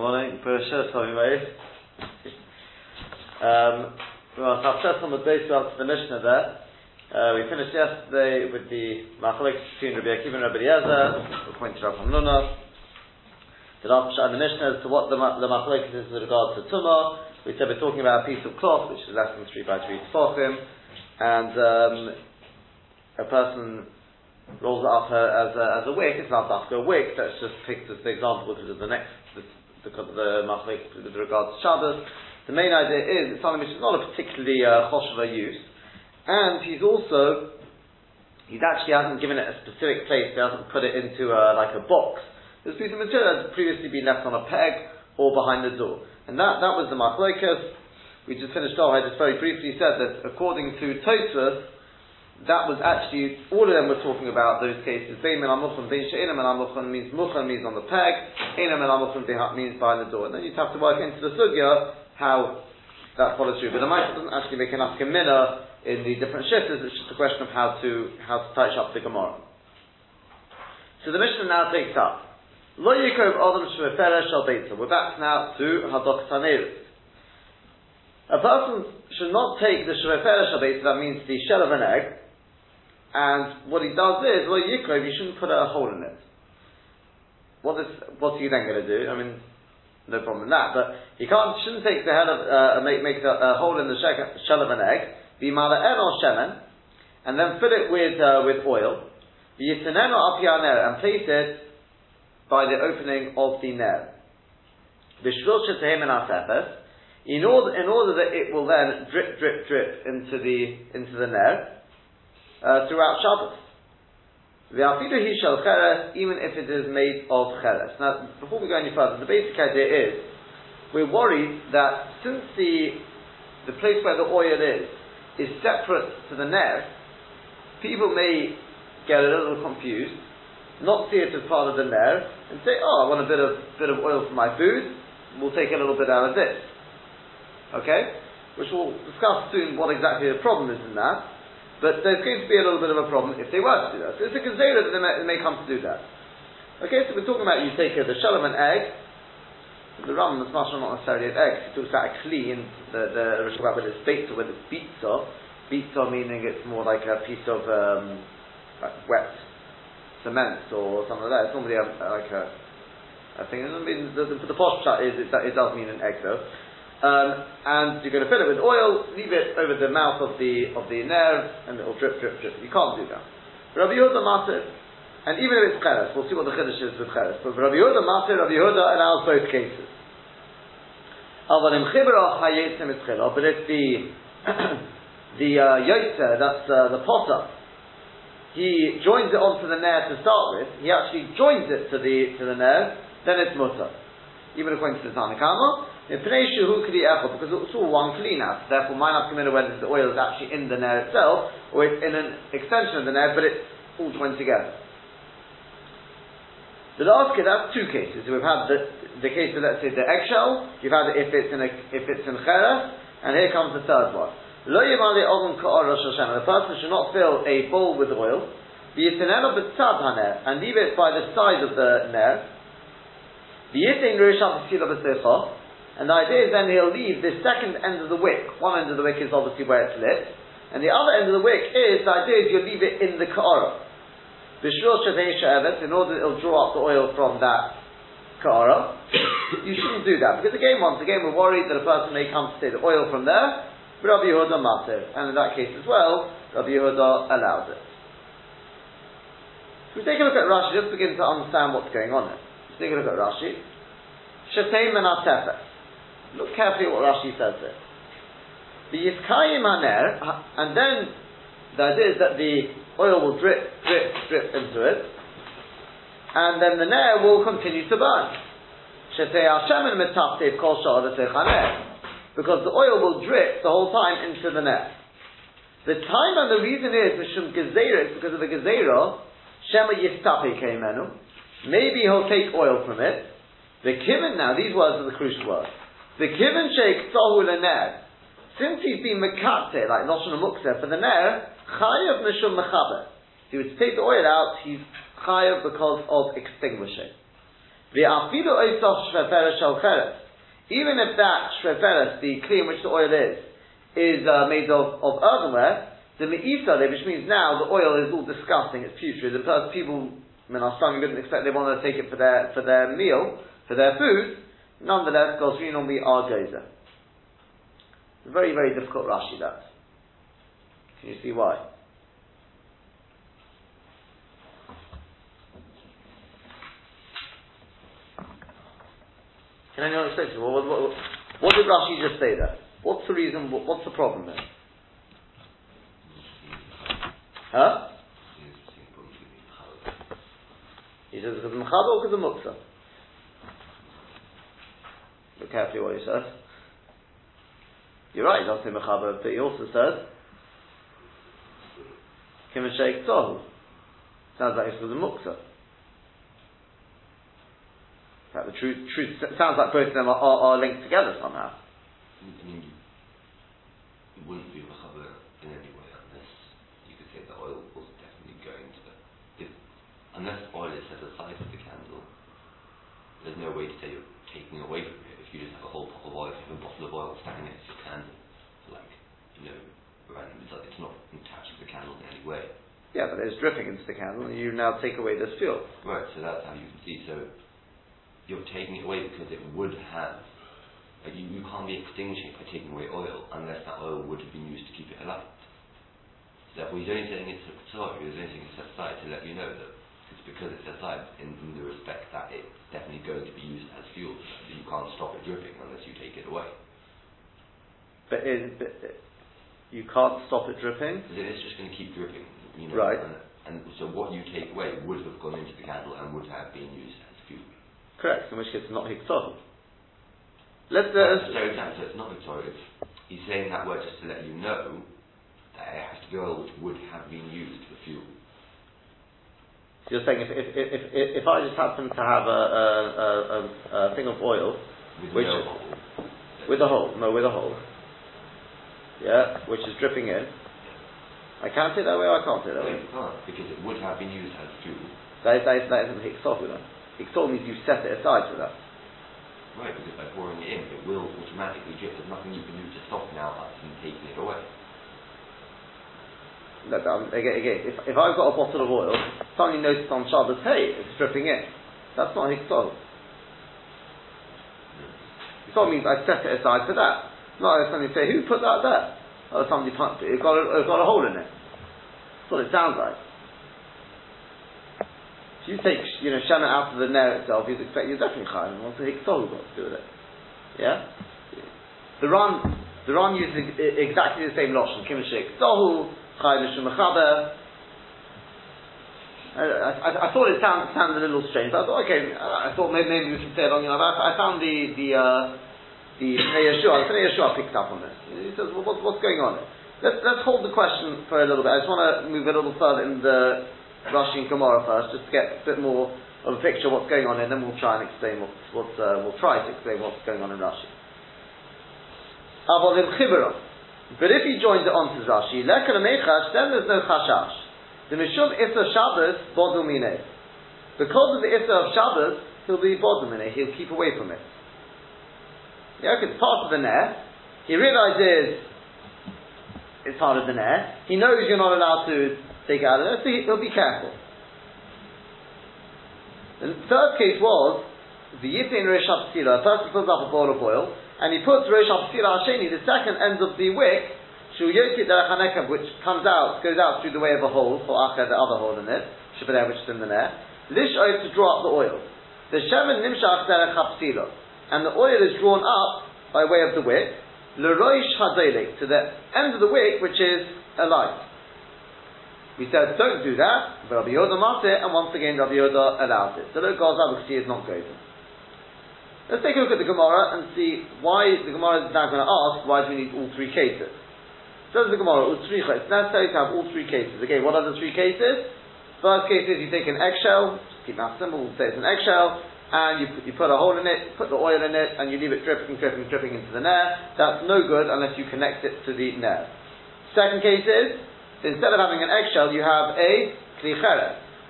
morning. Bereshit Tomimais. Um, well, Chafshet on the base of the Mishnah there. Uh, we finished yesterday with the Machalik between Rabbi Akiva and Rabbi Eliezer. We pointed out from Nuna. The last in the Mishnah as to what the, the Machalik is with regard to Tumah. We said we're talking about a piece of cloth which is less than 3 by 3 tefachim. And um, a person rolls it up as a, as a wick. It's not after a wick. Let's just pick this example because of the next the, Machalik with regard to Shabbos. The main idea is it's something which is not a particularly uh, use, and he's also he actually hasn't given it a specific place. He hasn't put it into a, like a box. This piece of material has previously been left on a peg or behind the door, and that that was the machlokas. We just finished off. I just very briefly said that according to Tosfos, that was actually all of them were talking about those cases. Bein melamuchon, bein she'ena melamuchon means muchon means on the peg, ena melamuchon means behind the door, and then you'd have to work into the sugya how that follows through. But the Mishnah doesn't actually make enough gemina in the different shifts. It's just a question of how to how to touch up the Gemara. So the Mishnah now takes up. Lo yikov adam shmefera shal We're back now to hadok tanerus. A person should not take the shmefera shal that means the shell of an egg, and what he does is, lo yikov, you shouldn't put a hole in it. What is, what's he then going to do? I mean, no problem in that. But he can't, shouldn't take the head of, uh, make, make a, a, hole in the shell of an egg, be mala en or shemen, and then fill it with, uh, with oil, yitaneno apianer, and place it by the opening of the ner. Bishvil shetahim and in order, in order that it will then drip, drip, drip into the, into the ner, uh, throughout Shabbos. Even if it is made of cheres. Now, before we go any further, the basic idea is we're worried that since the the place where the oil is is separate to the ner, people may get a little confused, not see it as part of the ner, and say, "Oh, I want a bit of bit of oil for my food. We'll take a little bit out of this." Okay, which we'll discuss soon what exactly the problem is in that. But going to be a little bit of a problem if they were to do that. So it's a gezerah that they may, they may, come to do that. Okay, so we're talking about you take the shell of an egg. The ram is not necessarily an egg. He talks about a clean, the the about whether it's baked whether it's pizza. Pizza meaning it's more like a piece of um, like wet cement or something like that. It's normally a, like a think I mean the, the, the posh chat is it, it does mean an egg though. Um, and you're going to fill it with oil, leave it over the mouth of the of the nerve, and it will drip, drip, drip. You can't do that. Rabbi Yehuda Matir, and even if it's cheres, we'll see what the chiddush is with cheres. But Rabbi Yehuda Matir, Rabbi Yehuda allows both cases. But if the the uh, yotzer, that's uh, the potter, he joins it onto the nair to start with, he actually joins it to the to the nair, then it's mutter. Even according to the Tanakhama, because it's all one clean out. Therefore, come in whether the oil is actually in the nair itself or it's in an extension of the nair, but it's all joined together. The last case, that's two cases. We've had the, the case of, let's say, the eggshell, you've had if it's in a, if it's in cheres, and here comes the third one. Lo The person should not fill a bowl with oil, and leave it by the side of the nair. And the idea is then he'll leave the second end of the wick. One end of the wick is obviously where it's lit. And the other end of the wick is, the idea is you leave it in the ka'ara. In order it'll draw up the oil from that ka'ara. you shouldn't do that. Because again, once again, we're worried that a person may come to take the oil from there. But Rabbi Yehuda matir. And in that case as well, Rabbi Yehuda allows it. So we take a look at Rashi, just begin to understand what's going on here. Let's take a look at Rashi. Shetei menatefes. Look carefully what Rashi says there. The Yiskayim Haner, and then the idea is that the oil will drip, drip, drip into it, and then the Ner will continue to burn. Because the oil will drip the whole time into the Ner. The time and the reason is Mishum Gezerah, because of the Gezerah, Shema Yistape. Maybe he'll take oil from it. The Kivin now, these words are the crucial words. The kiven sheik tohu ner. Since he's been mekate, like Lashon Muktzeh, for the ner, chayav mishum mechaber. He would take the oil out, he's chayav because of extinguishing. The afidu oisach shreferes shel Even if that shreferes, the kli in which the oil is, is uh, made of, of earthenware, the me'isa, which means now the oil is all disgusting, it's putrid, the person, people, I mean, our son didn't expect they wanted to take it for their, for their meal, for their food, nonetheless, Gosri normally are gozer. Very, very difficult Rashi, that. Can you see why? Can anyone explain to me? What, what, what, did Rashi just say there? What's the reason? What, what's the problem there? Huh? He says because of Mechad or because of Muksa? Look carefully what he says. You're right, say Mechaber, but he also says Kim and Sheikh Sohu. Sounds like it's because of Muksa fact, the truth, truth sounds like both of them are, are, are linked together somehow. I mean, it wouldn't be mechaber in any way unless you could say the oil was definitely going to. If, unless oil is set aside for the candle, there's no way to say you're taking away from it. You just have a whole pot of oil, you a bottle of oil standing next to your candle, like you know, random, it's, it's not attached to the candle in any way. Yeah, but it's dripping into the candle, and you now take away this fuel. Right, so that's how you can see. So you're taking it away because it would have. Like you, you can't be extinguishing it by taking away oil unless that oil would have been used to keep it alight. Therefore, he's only saying it's sorry, he's only saying it's set aside to let you know that because it's set aside in, in the respect that it's definitely going to be used as fuel. That you can't stop it dripping unless you take it away. But, is, but you can't stop it dripping. Because it's just going to keep dripping, you know. Right. And, and so what you take away would have gone into the candle and would have been used as fuel. Correct, in which case it's not Hiktohu. Let's, uh, so, so it's not Hiktohu, he's saying that word just to let you know that it has to go, which would have been used for fuel. You're saying if, if, if, if, if I just happen to have a, a, a, a thing of oil, with which, no hole. with a hole, no, with a hole, yeah, which is dripping in, I can't say that way or I can't say that no, way? you can't, because it would have been used as fuel. That, is, that, is, that isn't Hiktohu then. Hiktohu means you set it aside for that. Right, because by pouring it in, it will automatically drip. There's nothing you can do to stop now other than taking it away. Again, again if, if I've got a bottle of oil, suddenly notice on Shabbos, hey, it's dripping in. That's not Hiktohu. Hiktohu means I set it aside for that. Not I suddenly say, who put that there? Oh, somebody pumped it. It's got a, it's got a hole in it. That's what it sounds like. If you take, you know, Shana out of the Nair itself, you'd expect you're definitely Chayyim. What's the Hiksol got to do with it? Yeah? The Ran, the Ran uses exactly the same Lashon. Kim Shik Sohu, Chayyim Mishum Mechaber. I, I, I, thought it sounded, a little strange. I thought, okay, I thought maybe, maybe we can say on, you know, I, found the, the, uh, the Yeshua, Pnei Yeshua picked up on this. He says, well, what, what's going on? Let's, let's hold the question for a little bit. I just want to move a little further in the Rashi and Gemara first, just to get a bit more of a picture of what's going on, and then we'll try and explain what, what uh, we'll try to explain what's going on in Rashi. But if he joins it onto Rashi, then there's no chashash. The Mishum Issa Shabbos Bodumine. Because of the Issa of Shabbos, he'll be Bodumine, he'll keep away from it. Yeah, okay, it's part of the Ner. He realizes it's part of the Ner. He knows you're not allowed to take out of it, so he'll be careful. The third case was the Yitin Rish Hapsila. A person fills up a bowl of oil and he puts Rish Hapsila Hasheni, the second end of the wick, which comes out, goes out through the way of a hole, for Acha, the other hole in it, Shibadeh, which is in the Ner. Lish to draw up the oil. The Shemin Nimshach Derech Hapsila. And the oil is drawn up by way of the wick, Leroish Hadelik, to the end of the wick, which is a light. We said don't do that, but Rabbi Yoda must it, and once again Rabbi Yoda allows it. So look, Gaza is not going. Let's take a look at the Gemara and see why the Gemara is now going to ask why do we need all three cases. Says the Gemara, it's necessary to have all three cases. Again, what are the three cases? First case is you take an eggshell, just keep that simple, we'll say it's an eggshell, and you put, you put a hole in it, put the oil in it, and you leave it dripping, dripping, dripping into the nair. That's no good unless you connect it to the nair. Second case is instead of having an eggshell, you have a kli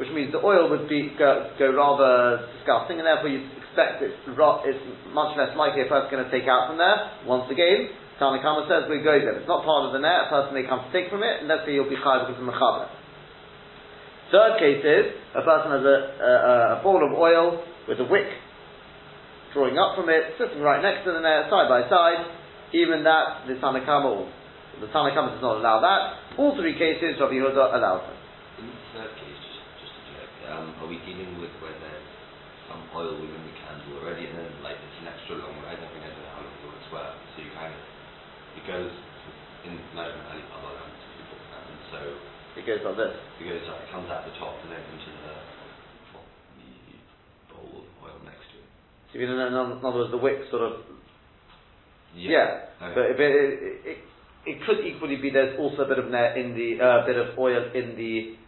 which means the oil would be go, go, rather disgusting, and therefore you expect it's, it's much less likely a person's going to take out from there. Once again, Tanakama says we go there. If it's not part of the net, a person may come to take from it, and say you'll be chayav because of mechaber. Third case is a person has a, a, a ball of oil with a wick drawing up from it, sitting right next to the net, side by side. Even that, the Tanakama, the Tanakama does not allow that. All three cases, Rabbi Yehuda allows them. In the third case, just, just to check, um, are we dealing with where there's some oil within the candle already and then like it's an extra long red? I mean, I don't know how long the wicks work. So you kind of, it goes in Pabala and so It goes like this. it goes, like, it comes out the top and then into the, the bowl of oil next to it. So you know, in other words, the wick sort of Yeah, Okay. but, but it, it, it could equally be there's also a bit of nair in the uh, bit of oil in the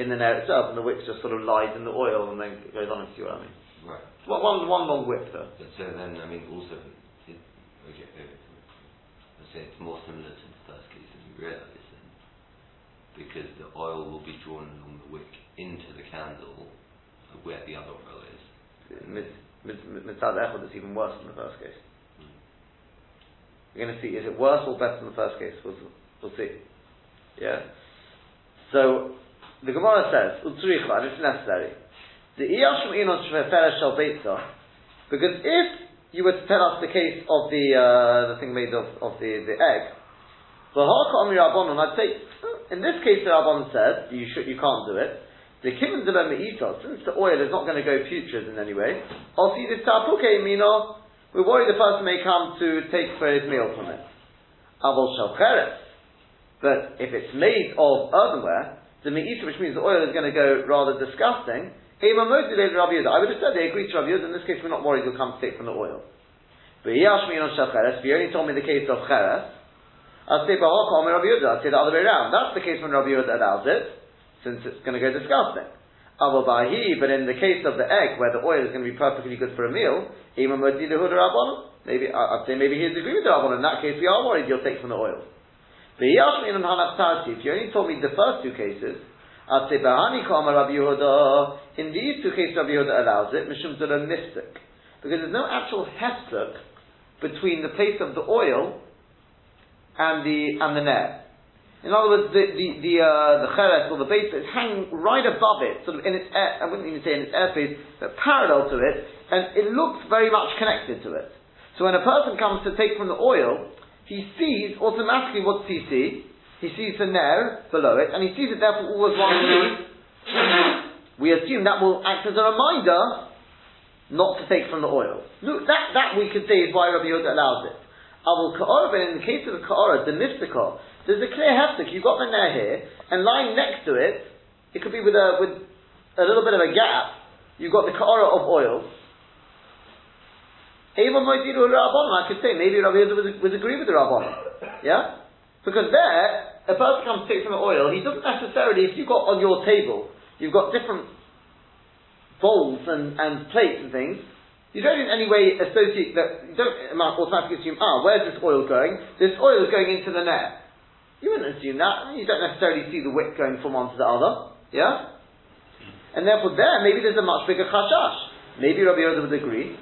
in the nair itself, and the wick just sort of lies in the oil and then it goes on. You see what I mean. right. One, one, one long wick though. So then, I mean, also, it, okay, say it's more similar to the first case than we realise then. Because the oil will be drawn along the wick into the candle where the other oil is. Mitzad Echad is even worse than the first case. Mm. We're going to see is it worse or better than the first case? We'll, we'll see. Yeah. So the Gemara says utzricha, and it's necessary. The iyashim inon shvefera shel beitza, because if you were to tell us the case of the uh, the thing made of, of the, the egg, rabbanon, I'd say hmm, in this case the rabbanon says you should you can't do it. The of me'itos, since the oil is not going to go putrid in any way, also this tapuke mino, we're worried the person may come to take for his meal from it. Avol shalcheres. But if it's made of earthenware, the me'ita, which means the oil is going to go rather disgusting, I would have said they agree to Rabbi Yehuda. In this case, we're not worried he'll come take from the oil. But he asked me on Shacheres. If you only told me the case of Cheres, I'd say Bahakam Rabbi Yehuda. I'd say the other way around. That's the case when Rabbi Yehuda allows it, since it's going to go disgusting. Avabahi, but in the case of the egg, where the oil is going to be perfectly good for a meal, Rabbanon. Maybe I'd say maybe he'd agree with the Rabbanon. In that case, we are worried you'll take from the oil. But he asked me on Hanaf If you only told me the first two cases, In these two cases, Rabbi Yehuda allows it. Mishum the mystic, because there's no actual hefsek between the place of the oil and the and the ner. In other words, the the the, uh, the cheres or the base is hanging right above it, sort of in its air, I wouldn't even say in its airspace, but parallel to it, and it looks very much connected to it. So when a person comes to take from the oil, he sees automatically what does he see? He sees the ner below it, and he sees it therefore all as one piece. We assume that will act as a reminder not to take from the oil. Look, that, that we could say is why Rabbi Yehuda allows it. Avul Ka'ora, but in the case of the Ka'ora, the Mystica, there's a clear heftik. You've got the ner here, and lying next to it, it could be with a, with a little bit of a gap, you've got the Ka'ora of oil. Even Rabbanon, I could say, maybe Rabbi Yehuda would, would agree with the Rabbanon. Yeah? Because there, a person comes to take from the oil, he doesn't necessarily, if you've got on your table, you've got different bowls and, and plates and things, you don't in any way associate that, you don't automatically assume, ah, where's this oil going? This oil is going into the net. You wouldn't assume that. You don't necessarily see the wick going from one to the other. Yeah? And therefore there, maybe there's a much bigger chashash. Maybe Rabbi Yehuda would agree.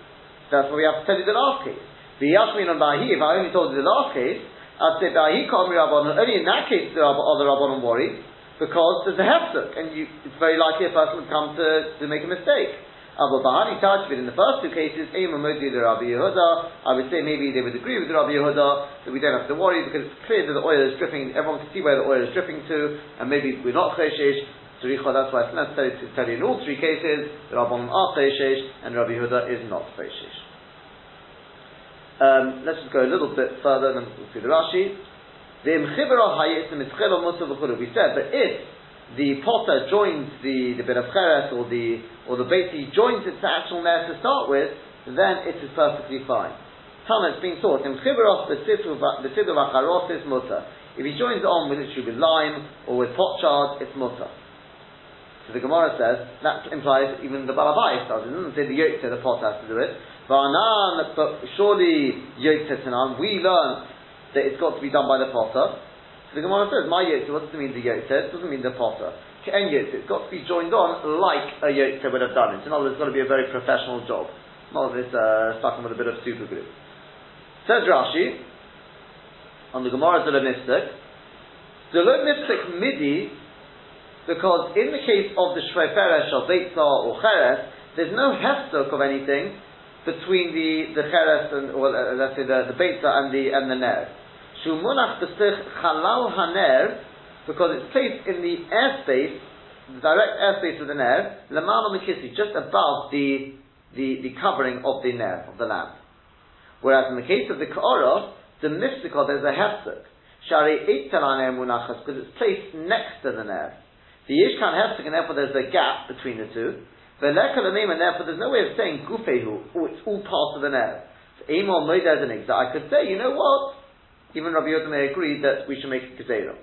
That's why we have to tell you the last case. V'yashmin on Bahi, if I only told you the last case, Only in that case are the Rabbanon worried, because there's a hefsek, and you, it's very likely a person would come to, to make a mistake. Abu Bahani Tajbid, in the first two cases, Eimah Modi the Rabbi Yehuda, I would say maybe they would agree with Rabbi Yehuda, that we don't have to worry, because it's clear that the oil is dripping, everyone can see where the oil is dripping to, and maybe we're not Cheshesh, Tzricha, that's why it's necessary to tell you in all three cases, the Rabbanon are Cheshesh, and Rabbi Yehuda is not Cheshesh. Um, let's just go a little bit further, then we'll see the Rashi. The imchibra hayit mitzchel musa. We said that if the potter joins the, the bit of cheres or the or the bait, he joins its actual nair to start with, then it is perfectly fine. Tana, it's being taught imchibra b'sidu v'charos is mutter. If he joins it on with it should be lime or with pot shards, it's mutter. So the Gemara says that implies even the balabais does. It doesn't say the yokta, the pot has to do it. Va'anan, but surely yokta tanan. We learn that it's got to be done by the potter. So the Gemara says, my yokta, what does it mean the yokta? It doesn't mean the potter. En yokta, it's got to be joined on like a yokta would have done it. In other words, it's got to be a very professional job. Moses uh, stuck with a bit of super glue. Says Rashi, on the Gemara Zula Mystic Midi, because in the case of the Shvei or Beitzah or Cheres, there's no hefsuk of anything between the, the Cheres and, or uh, let's say the, the Beitzah and the, and the Ner. Shumunach Besich Chalal Haner, because it's placed in the airspace, the direct airspace of the Ner, Lamal Mikisi, just above the the, the covering of the ner, of the lamp. Whereas in the case of the Ka'orah, the mystical, there's a hefsek. Shari Eitalaner Munachas, because it's placed next to the ner. The Yishkan hefsek, and therefore there's a gap between the two. The name, and therefore there's no way of saying Gufehu, oh, it's all part of the ner. So Amor Moedez and I could say, you know what? Even Rabbi Yoda may agree that we should make a Gezerah.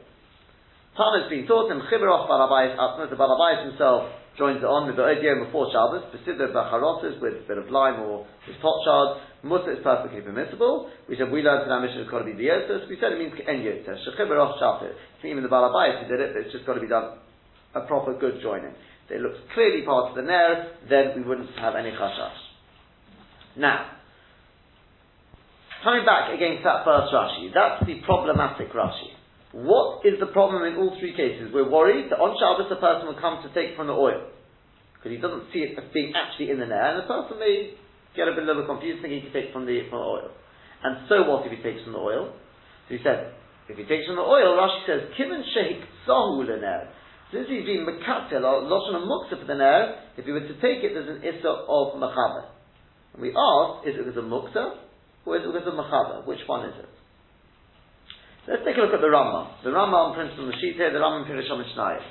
Time has been taught him, Chiberoch Balabais Atmas, the Balabais himself joins it on with the Odio before Shabbos, Pesidah Bacharotis with a bit of lime or his pot shard, Mutter is perfectly permissible. We said we learned in our mission it's got to be Biotis. We said it means En Yotis. Shechibaroch Shafir. Even the Balabayas who did it, it's just got to be done a proper good joining. It looks clearly part of the Ner, then we wouldn't have any chashash. Now, coming back against that first Rashi, that's the problematic Rashi. What is the problem in all three cases? We're worried that on Shabbos the person will come to take from the oil because he doesn't see it as being actually in the nair, and the person may get a bit a little confused thinking he can take from the, from the oil. And so what if he takes from the oil? So he said, if he takes from the oil, Rashi says, Kivan Sheikh Sahu Lener. Since he's been Mekatel or Loshon Muksa for the nair, if he were to take it, there's an Issa of Machaber. And we ask, is it with a Muksa or is it with a Machaber? Which one is it? Let's take a look at the Rambam. The Rambam prints on the sheet here, the Rambam Pirish Mishnayos.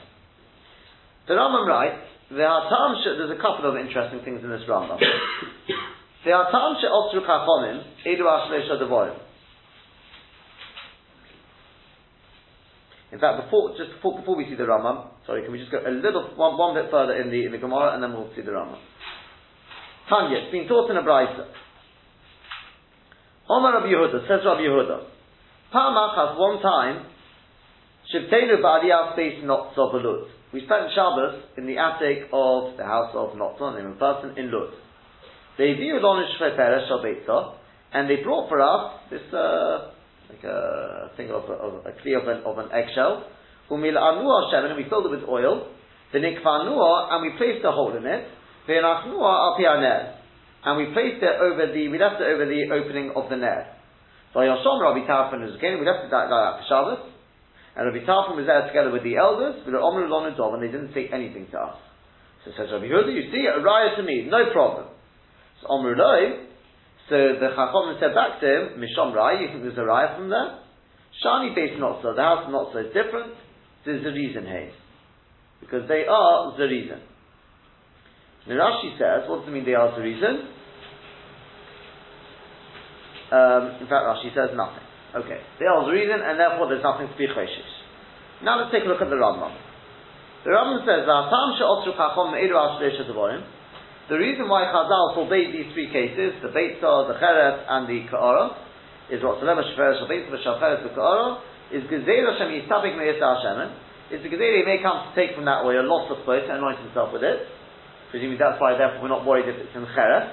The Rambam writes, there are times, there's a couple of interesting things in this Rambam. there are times she'otru chachomim, edu ashleisha devorim. In fact, before, just before, before we see the Rambam, sorry, can we just go a little, one, one bit further in the, in the Gemara and then we'll see the Rambam. Tanya, it's been taught in a Brisa. Omar Rabbi Yehuda, says Rabbi Yehuda, Pamach one time, Shivtenu Ba'aliyah space not Sobalut. We spent Shabbos in the attic of the house of Notzon, of person, in Lud. They viewed on Shveperes Shabetza, and they brought for us this, uh, like uh, a thing of, of a kli of an, of an eggshell. Umil Anua Shemen, and we filled it with oil. The Nikvanua, and we placed a hole in it. Ve'nachnua Al and we placed it over the, we left it over the opening of the net. So Yashom Rabbi Tarfon is again, we left it like that for Shabbos, and Rabbi Tarfon was there together with the elders, with the Omer Lon Dov, and they didn't say anything to us. So says Rabbi Yehuda, you see, a riot to me, no problem. So Loi, so the Chachom said back to him, Mishom Rai, you think there's a riot from there? Shani base not so, the house not so different, there's a reason here. Because they are the reason. Rashi says, what does it mean they are the reason? Um, in fact, Rashi says nothing. Okay, they are the reason, and therefore there's nothing to be choshish. Now let's take a look at the Rambam. The Rambam says, The reason why Chazal forbade these three cases, the Beitzah, the Cheret, and the Ka'ara, is what Salem Shefer Shabeit Shaferet the Ka'ara, is Gezerah Shem Yistabik Me'yisah Shemen, is the Gezerah may come to take from that oil, lots of foot, and anoint himself with it. Presumably that's why therefore we're not worried if it's in Cheret.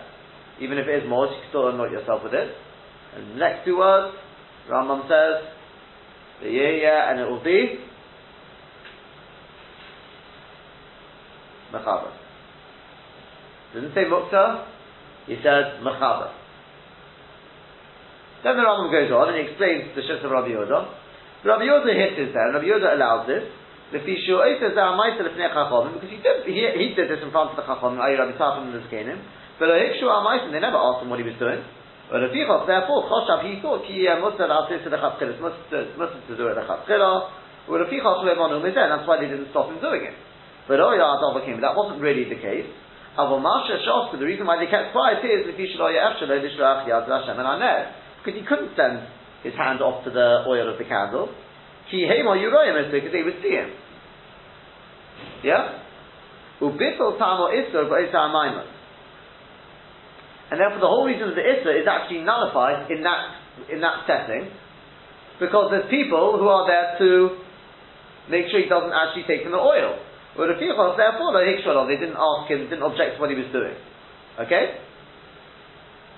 Even if it is more, you can still anoint yourself with it. And the next two words, Rambam says, the yeah, and it will be Mechaber. Didn't say Mukta, he says Mechaber. Then the Rambam goes on and he explains the Shus of Rabbi Yehuda. Rabbi Yehuda hits his there, Rabbi Yehuda allows this. Because he did, he, he did this in front of the Chacham, i.e. Rabbi Tachim and the Zkanim. But they never asked him what he was doing. But Lefichos, therefore, Choshav, he thought, Ki Musa Asis to the Chatzkilis, Musa to do it the Chatzkilah, well, Lefichos, Levonu Mizen, that's why they didn't stop him doing it. But oh, Oya overcame, that wasn't really the case. The reason why they kept quiet is, because he couldn't send his hand off to the oil of the candle. Because they would see him. Yeah? And therefore the whole reason of the Issa is actually nullified in that, in that setting, because there's people who are there to make sure he doesn't actually take from the oil. But the Fichos, therefore, they didn't ask him, didn't object to what he was doing. Okay?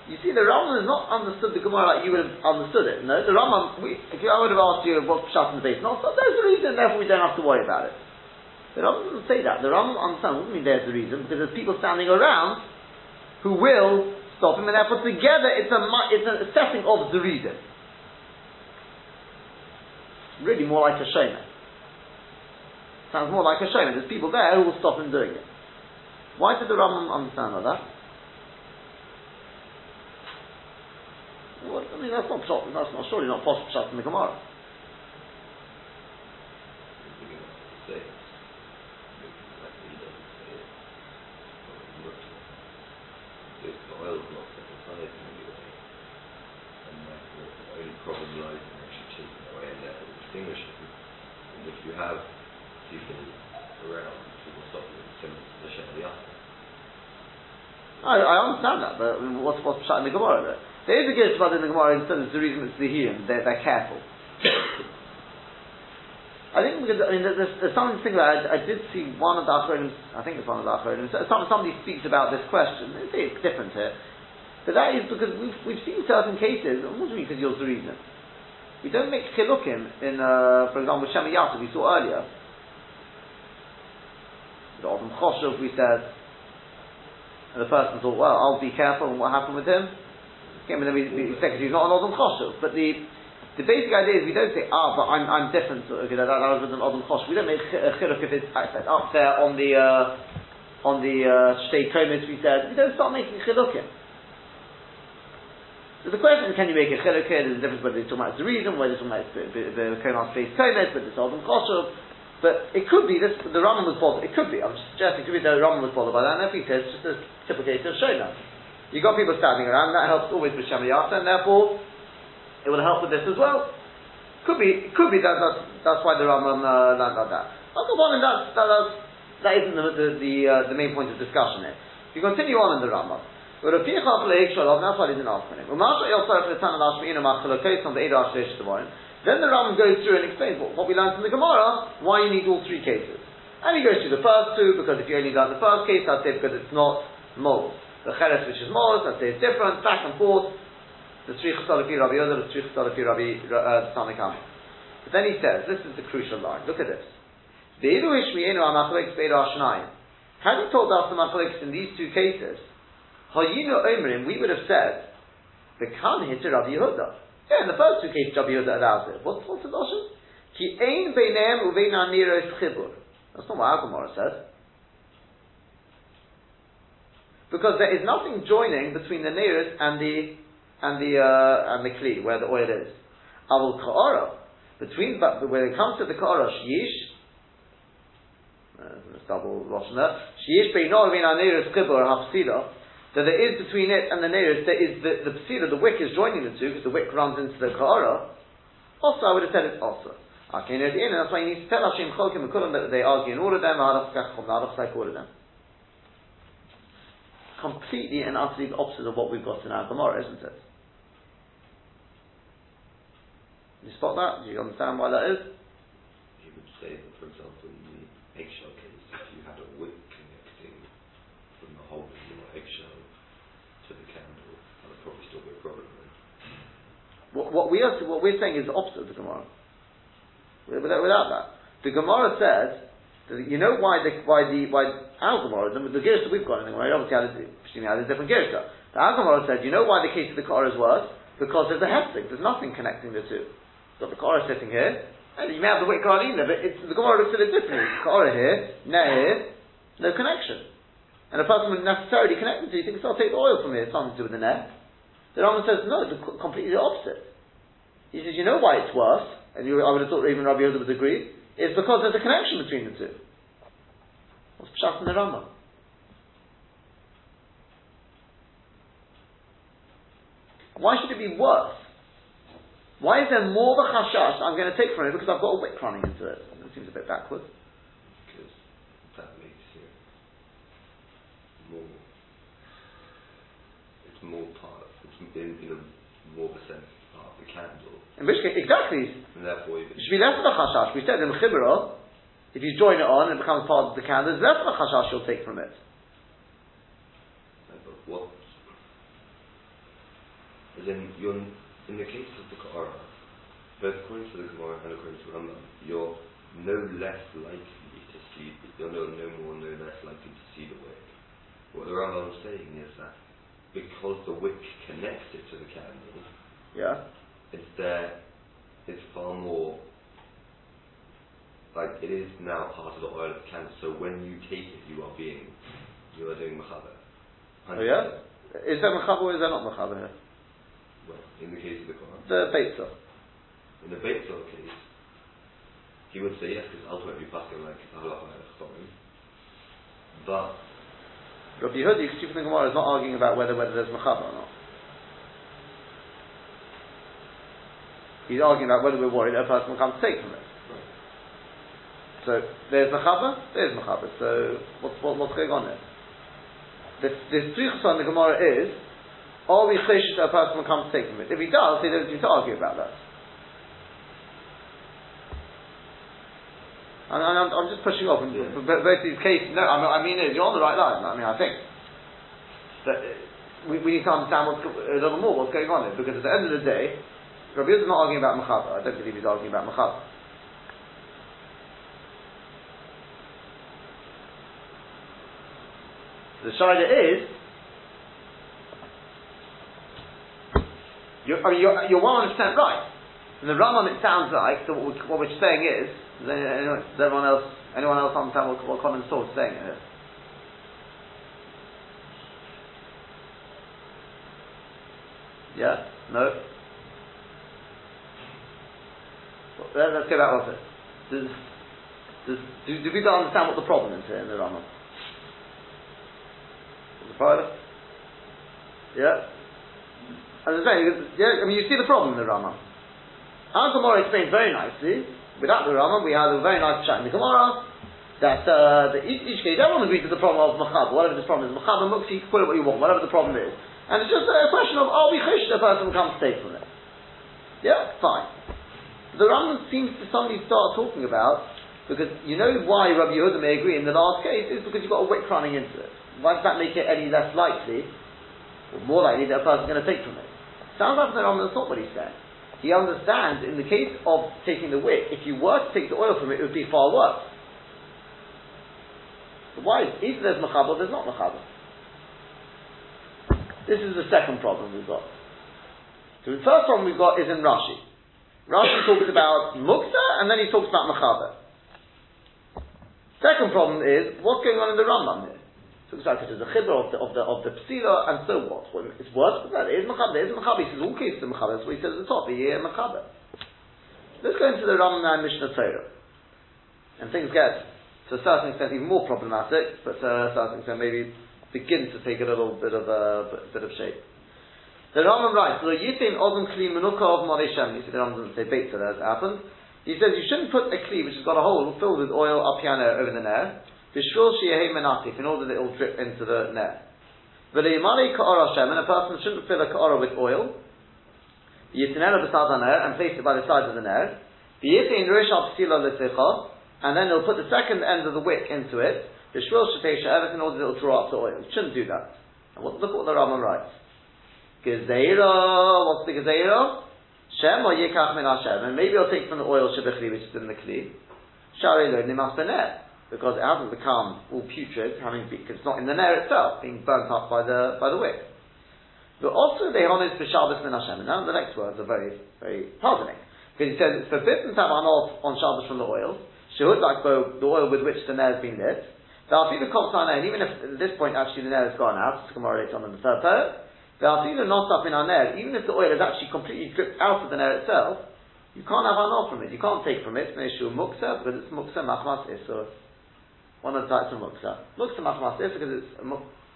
You see, the Rambam has not understood the Gemara like you would have understood it. No, the Rambam, we, if I would have asked you what's shut in the base, not there's a reason, therefore we don't have to worry about it. The Rambam doesn't say that. The Rambam understands what I mean there's the reason, because there's people standing around who will stop him, and therefore together it's a, it's a setting of the reason. Really more like a shayna. Sounds more like a shayna. There's people there who will stop him doing it. Why did the Rambam understand like that? Well, I mean, that's not that's not surely not possible shot in the Gemara. oil is not set aside in any way. And therefore, the only problem lies in actually taking away and therefore extinguishing. And if you have people around who will stop you, similar to the Shem I, I understand that, but what's what's shot in the Gemara there? There is a good spot in the Gemara instead of the reason it's the hiyim, they're, they're careful. I think because, I mean, there's, there's something to think about. I, I did see one of the Achronim, I think it's one of the Achronim, some, somebody speaks about this question. They it's different here. But that is because we've, we've seen certain cases, what do you mean because you're the reason? We don't make chilukim in, uh, for example, Shemayata we saw earlier. The Odom Choshev we said, and the person thought, well, I'll be careful, and what happened with him? Okay, but then we, we expect he's not an Odom Choshev, but the the basic idea is we don't say, ah, but I'm, I'm different. Okay, that, that was an Adam Chosh. We don't make a chiluk if it's up there on the uh, on the uh, Shtei Komis. We said we don't start making chilukim. So the question is, can you make a chiluk here? There's a difference whether it's talking about the reason, whether it's talking about the, Komas Shtei Komis, whether it's Adam Choshev. But it could be this. The Rambam was bothered. It could be. I'm suggesting it could be that the Rambam was bothered by that. And if he says, just a case of Shona. You got people standing around. That helps always with Shemayata, and therefore it will help with this as well. Could be, could be that that's, that's why the Rambam uh, learned like that. But that, that, that's, that isn't the, the, the, uh, the main point of discussion here. You continue on in the Rambam, that's why he didn't ask for him. Then the Rambam goes through and explains what, what we learned from the Gemara, why you need all three cases. And he goes through the first two, because if you only done the first case, that's it because it's not mold. The cheres which is mold, I'd say it's different, back and forth. The Tzrich Salafi Rabbi Yoda, the Tzrich Salafi Rabbi uh, Tanakam. But then he says, this is the crucial line, look at this. Had he told us the Machlokes in these two cases, know Omerim we would have said, the Kan hit Rabbi Yehuda. Yeah, in the first two cases, Rabbi Yehuda allows it. What's, what's the notion? Ki ein beinem uvein aniros chibur. That's not what our Gemara says. Because there is nothing joining between the nearest and the and the uh, and the kli where the oil is. Avul ka'ara between but when it comes to the ka'ara shish, uh, double roshna shish beino v'in aneres kibur hafsida that there is between it and the nearest there is the the psida the wick is joining the two because the wick runs into the ka'ara. Also, I would have said it's also. Okay, and that's why you need to tell Hashem Cholkim and Kulam that they argue in of them, all of them. Completely and utterly the opposite of what we've got in our Gemara, isn't it? you spot that? Do you understand why that is? He would say that, for example, in the eggshell case, if you had a wick connecting from the hole in your eggshell to the candle, that would probably still be a problem. Then. What, what, we are, what we're saying is the opposite of the Gemara. Without, without that, the Gemara says that you know why the why the why our Gemara the, the that we've got in the Gemara obviously had a, had a different Gersa. The our Gemara said you know why the case of the car is worse because there's a heftig, there's nothing connecting the two. Got the Korah sitting here, and you may have the weight Korah in there, but it's, the Gemara looks at it differently. Korah here, Neh here, no connection. And a person would necessarily connect the two. You think, so I'll take the oil from here, it's something to do with the Neh. The Rambam says, no, the completely the opposite. He says, you know why it's worse, and you, I would have thought even Rabbi Yehuda would agree, is because there's a connection between the two. What's Pshat in the Rambam? Why should it be worse? Why is there more of a chashash I'm going to take from it because I've got a wick running into it? That seems a bit backwards. Because that makes it more. It's more part. It's in, in a more of a sense part of the candle. In which case, exactly. And therefore, it should be less of a chashash. We said in chibra, if you join it on and it becomes part of the candle, there's less of a chashash you'll take from it. what in you're in the case of the Qur'an, both according to the Gemara and according to Rambam, you're no less likely to see you're no no more no less likely to see the wick. What the Rambam is saying is that because the wick connects it to the candle, Yeah. it's there it's far more like it is now part of the oil of the candle. So when you take it you are being you are doing machaber. Oh yeah? Is there mechaber or is there not here? Well, in the case of the Quran. The Beitzah. In the Beit Zor case, he would say yes, because ultimately Pascal like But Rabbi Yehuda, you see from the Gemara, is not arguing about whether whether there's mechaber or not. He's arguing about whether we're worried that a person will come to take from it. So there's mechaber, there's mechaber. So what's what, what's going on there? The the on the Gemara is, are we choshish that a person will come to take from it? If he does, he doesn't need to argue about that. And, and I'm, I'm just pushing off. Yeah. b- both these cases, no, I mean, I mean, you're on the right line. I mean, I think that uh, we, we need to understand what's, a little more what's going on here, because at the end of the day, Rabbi is not arguing about mechaber. I don't believe he's arguing about mechaber. The shayla is, you're, I mean, you're, you're 100% right. In the Rambam, it sounds like that what we're, what we're saying is, does anyone, else, anyone else understand what, what common source is saying here? Yeah? No? Well, let- let's go back off it. Does, does, do, do people understand what the problem is here in the Rambam? The? Yeah? As I say, yeah, I mean, you see the problem in the Rambam. Our Gemara explains very nicely. Without the Rambam, we had a very nice chat in the Gemara that uh, the, each, case, everyone agrees to the problem of Machab, whatever this problem is. Machab and Mukti, call it what you want, whatever the problem is. And it's just a question of, are we chish the person who comes take from it? Yeah, fine. The Rambam seems to suddenly start talking about, because you know why Rabbi Yehuda may agree in the last case, is because you've got a wick running into it. Why does that make it any less likely, or more likely, that a person's going to take from it? Sounds like the Rambam, that's not what he's saying. He understands in the case of taking the wick, if you were to take the oil from it, it would be far worse. Why? Either there's machaber or there's not machaber. This is the second problem we've got. So the first problem we've got is in Rashi. Rashi talks about mukta and then he talks about machaber. Second problem is what's going on in the Rambam here. So it's like it is a chibur of the of the of the psila and so what? Well, it's worse than that. It is machaber. It is machaber. He says all cases are machaber. That's what he says at the top. The year machaber. Let's go into the Rambam and Mishnah Torah, and things get to a certain extent even more problematic, but uh, to a certain extent maybe begin to take a little bit of a bit of shape. The Rambam writes, "Lo yitin odom kli menuka of Mori Shem." You see, the Rambam doesn't say beit, so that happened. He says you shouldn't put a kli which has got a hole filled with oil up piano over the nair. Bishvil sheyehei menatif, in order that it will drip into the nair. V'leimari ka'ora Shem, and a person shouldn't fill a ka'ora with oil. Yitinela b'sad and place it by the side of the nair. V'yitin rish al psila l'ticha, and then he'll put the second end of the wick into it. Bishvil shetei she'evet, in order that it will draw up the oil. You shouldn't do that. And what, look what the Rambam writes. Gezeira, what's the Gezeira? Shem or Yikach min Hashem, and maybe I'll take from the oil Shabachli, which is in the Kli. Shari lo nimas bener, because it hasn't become all putrid, having because it's not in the nair itself, being burnt up by the by the wick. But also they honest b'Shabbos min Hashem, and now the next words are very very puzzling, because he says it's forbidden to have anof on Shabbos from the oil. Shehud like the oil with which the nair has been lit. You look and even if at this point actually the nair has gone out, it's tomorrow later on in the third pair, the Asilu not up in our nair, even if the oil is actually completely dripped out of the nair itself, you can't have anor from it. You can't take from it. It's an muksa because it's muksa machmas isur. One of the types of muksa. Muksa machmas isur because it's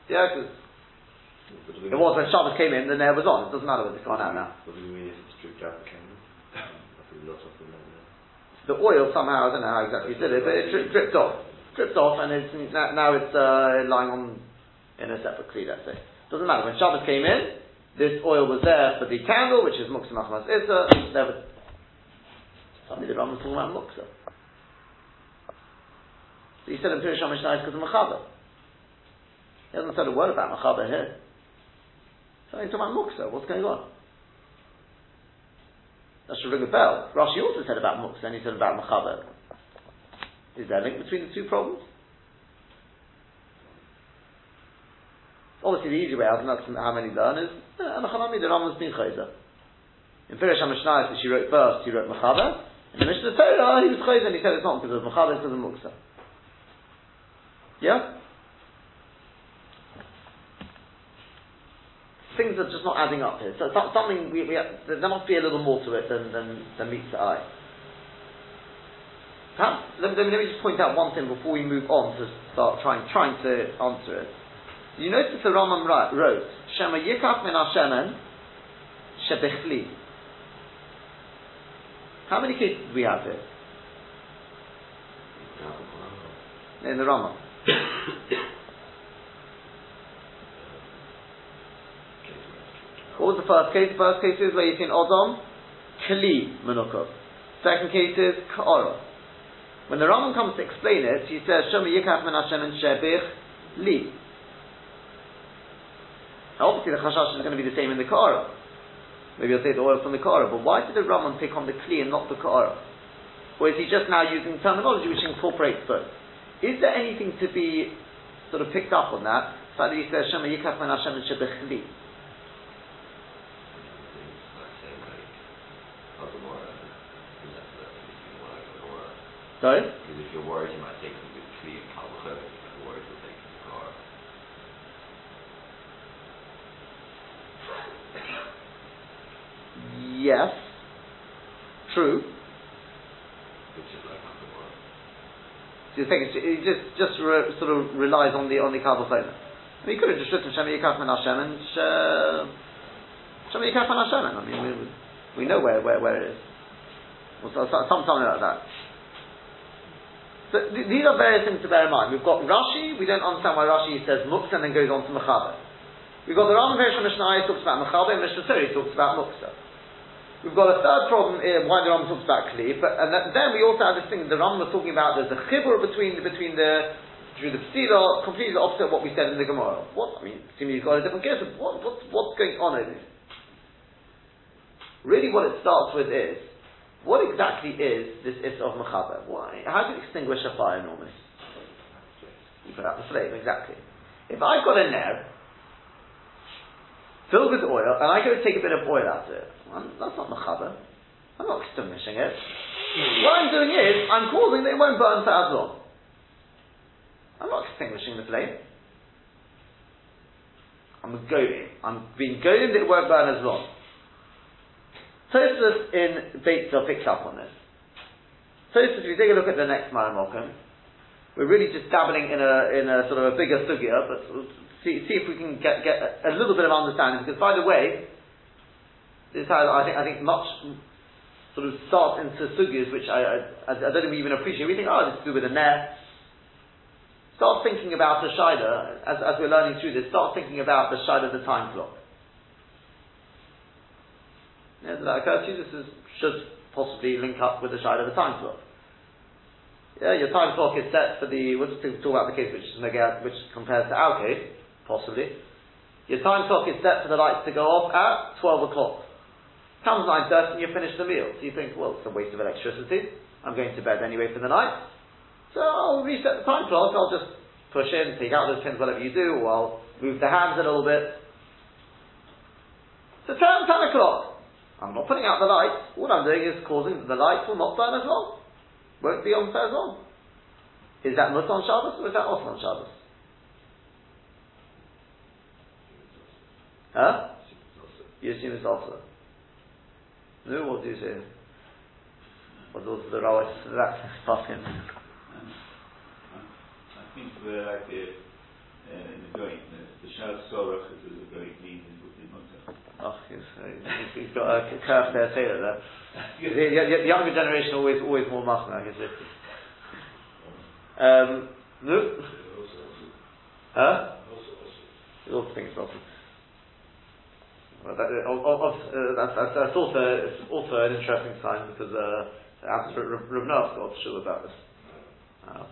yeah because What do we it was when Shabbos came in the nair was on. It doesn't matter whether it's gone out now. What do you mean if it's dripped out the candle? A lot of them. The oil somehow I don't know how exactly you did it, but it dri- dripped off, dripped off, and it's now, now it's uh, lying on in a separate kli. Let's say doesn't matter when Shabbos came in. This oil was there for the candle, which is muksa machmas isa. Never. Suddenly the Ram was talking about muksa. He said in Pirish Mishnah because of machaber. He hasn't said a word about machaber here. So he's talking about muksa. What's going on? That should ring a bell. Rashi also said about muksa and he said about mechaber. Is there a link between the two problems? Obviously, the easy way out, and that's how many learn, is uh, the Rambam's been chayzer. In Pirish HaMishnah, she wrote first, he wrote Mechaber. In the Mishnah Torah, he was chayzer and he said it's not because of Mechaber, it's because of Muksa. Yeah? Things are just not adding up here. So something, we, we have, there must be a little more to it than, than, than meets the eye. Perhaps, let, me, let me just point out one thing before we move on to start trying, trying to answer it. You notice the Rambam wrote, Shema Yikach min Hashemen Shebichli. How many cases do we have here? In the Rambam. What was the first case? The first case is where you can Odom, Kli Menukov. Second case is Ka'ora. When the Rambam comes to explain it, he says, Shema Yikach min Hashemen Shebich Li. Now obviously the chashash is going to be the same in the ka'ara. Maybe I'll say the oil from the ka'ara, but why did the Rambam pick on the kli and not the ka'ara? Or is he just now using terminology which incorporates both? Is there anything to be sort of picked up on that? So he says, Shema Yikach Man Hashem and Shebechli. Sorry? Because if you're worried you might take some good tree and worried you'll take the car. Yes. True. So you think it just just re, sort of relies on the on the Kabbalah. I mean, you could have just written Shema Yikach Min Hashem and uh, Shema Yikach Min Hashem. I mean, we, we know where, where, where it is. Or so, something like that. So th- these are various things to bear in mind. We've got Rashi. We don't understand why Rashi says Muksa and then goes on to Mechaber. We've got the Rambam Mishnah talks about Mechaber and Mishnah Torah talks about Muksa. We've got a third problem here, why the Ram talks about Kli, but and then we also have this thing the Ram was talking about, there's a chibur between, between the, through the Psila, completely opposite of what we said in the Gemara. What, I mean, seemingly you've got a different guess, what, what, what's going on over here? Really what it starts with is, what exactly is this is of Mechaber? Why? How do you extinguish a fire normally? You put out the flame, exactly. If I've got a ner, filled with oil, and I go take a bit of oil out of it, that's not mechaber. I'm not extinguishing it. Hmm. What I'm doing is, I'm causing that it won't burn for as long. I'm not extinguishing the flame. I'm goading. I'm being goaded that it won't burn as long. Tosfos in Beit picks up on this. Tosfos, if you take a look at the next Maramokam, we're really just dabbling in a in a sort of a bigger sugya, but see, see if we can get, get a, a little bit of understanding. Because by the way, this is how I think I think much sort of start into sugyas which I, I, I don't even appreciate. We think, oh, this is to do with a net. Start thinking about the shida as, as we're learning through this. Start thinking about the shida, the time clock. Yeah, that occur to you? This is, should possibly link up with the shida, the time clock. Yeah, your time clock is set for the. We'll just talk about the case which is which compares to our case possibly. Your time clock is set for the lights to go off at 12 o'clock. Comes 9.30 and you finish the meal. So you think, well, it's a waste of electricity. I'm going to bed anyway for the night. So I'll reset the time clock. I'll just push in, take out those pins, whatever you do, or I'll move the hands a little bit. So 10, 10 o'clock. I'm not putting out the lights. What I'm doing is causing the lights will not burn as long. Won't be on for as long. Is that not on Shabbos or is that off on Shabbos? Huh? You assume it's also. No, what do you say? What does the Rawat that fucking? I think we're like the, uh, in the going, the, the Shulchan Aruch is a very clean in Oh, he's, he's, he's got a curve there, say that. The, the, younger generation always always more machna, I guess. Um, no? Huh? You also think it's awesome. Well, that, uh, uh, that's, that's, also also an interesting sign because uh, Rav Noach got shul about this. Uh,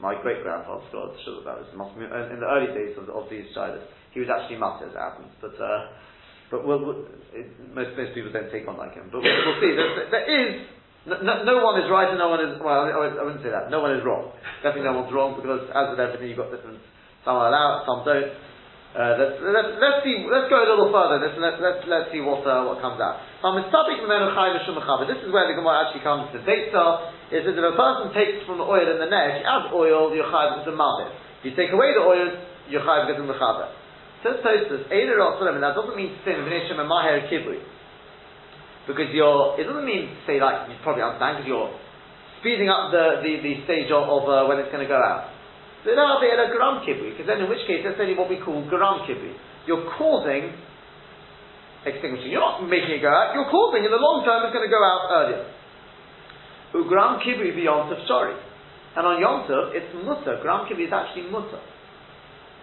my great grandfather got shul about this. In the early days of, of these shilas, he was actually mutter as it happens, but uh, But we'll, we'll, it, most most people don't take on like him. But we'll, we'll see. There, there is no, no, no, one is right and no one is well. I, I wouldn't say that. No one is wrong. Definitely no one's wrong because as with everything, you've got different. Some allow it, some don't. Uh, let's, let's, see. Let's go a little further. Let's let's let's, let's see what uh, what comes out. This is where the Gemara actually comes to data. Is that if a person takes from the oil in the net, you add oil, you're chayav with the. If you take away the oil, you're chayav with the mechaber. Says Tosfos, Eider and that doesn't mean to say Mevnei and Maher Kibui. Because you're, it doesn't mean to say like, you probably understand, because you're speeding up the, the, the stage of, of uh, when it's going to go out. Gram kibui, because then in which case that's only what we call gram kibui. You're causing extinguishing. You're not making it go out, you're causing in the long term it's going to go out earlier. Ugram kibui be yontif sorry. And on yontif, it's mutter. Gram kibui is actually mutter.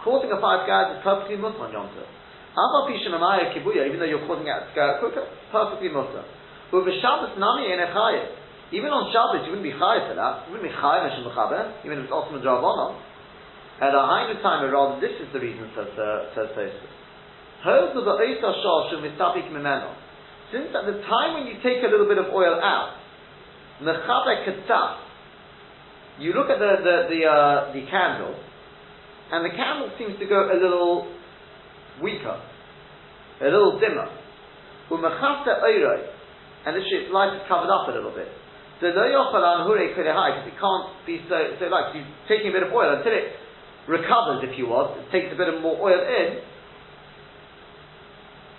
Causing a fire to go out is perfectly mutter on yontif. Even though you're causing it to go out quicker, perfectly mutter. nami in Even on Shabbos, you wouldn't be chayav for that. You wouldn't be chayav even if it's also madrabana. At a higher time, rather, this is the reason, says, uh, Tosfos. Since at the time when you take a little bit of oil out, you look at the, the, the, uh, the candle, and the candle seems to go a little weaker, a little dimmer. And this light is covered up a little bit. So the nhure killed high, because it can't be so, so like you're taking a bit of oil until it recovers, if you want, takes a bit of more oil in,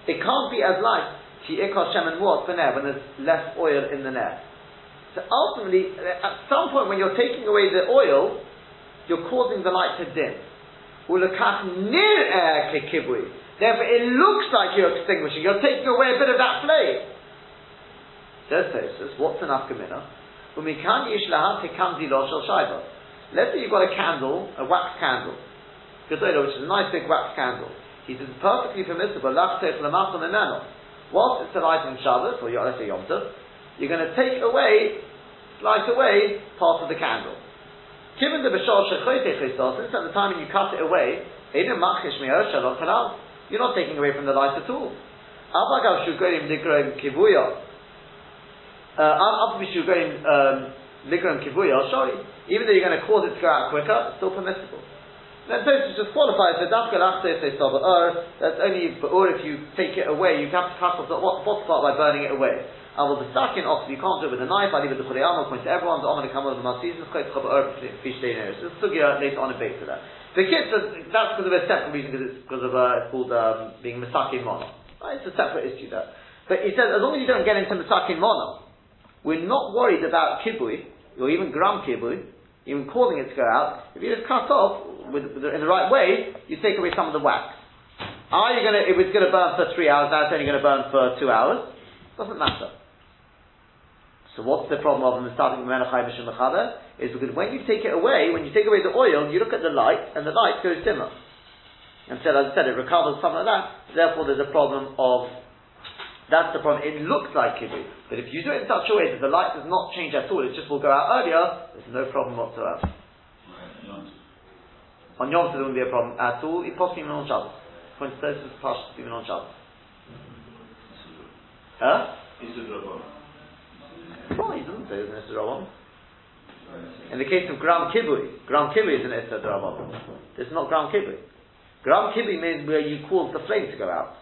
it can't be as light ki ikar shem and what for when there's less oil in the net. So ultimately, at some point when you're taking away the oil, you're causing the light to dim. Therefore, it looks like you're extinguishing. You're taking away a bit of that flame. Says Tosfos, what's an afkamina? Umikan yishlahat tekamzi lo shel shaiba. Let's say you've got a candle, a wax candle, which is a nice big wax candle. He says perfectly permissible, whilst it's a light in Shabbos, or let's say Yom Tov, you're going to take away, slice away part of the candle. Given the Bashal Shechote Christos, since at the time when you cut it away, you're not taking away from the light at all. Abagav Shugoyim Nigroim Kivuya. Up uh, Shugoyim um, Nigroim Kivuya, sorry. Even though you're going to cause it to go out quicker, it's still permissible. Then Tosfos just qualifies the dafka lachse say ur. That's only or if you take it away, you have to cut off the bottom part by burning it away. I will the second off you can't do it with a knife. I leave it to Chuliyam. I'll point to everyone. The Omer come over the Maltese. Quite chabar fish day So it's sugya later on in base to that. The kids that's because of a separate reason because it's because of uh, it's called um, being misakin mono. It's a separate issue there. But he says as long as you don't get into misakin mono, we're not worried about kibui or even gram kibui, even causing it to go out, if you just cut off with, with the, in the right way, you take away some of the wax. Are you going to, if it's going to burn for three hours, now it's only going to burn for two hours? Doesn't matter. So what's the problem of the starting with Menachai Mishim Mechaber? Is because when you take it away, when you take away the oil, you look at the light, and the light goes dimmer. And so, as I said, it recovers some of that. Therefore, there's a problem of that's the problem. It looks like kibui, but if you do it in such a way that the light does not change at all, it just will go out earlier. There's no problem whatsoever. On Yom Tov there wouldn't be a problem at all. It possibly even on Shabbos. Point to is partial even on Shabbos. Huh? Well, he doesn't say it's an Isra In the case of Gram Kibui, Gram Kibui is an Isra This is not Gram Kibui. Gram Kibui means where you cause the flame to go out.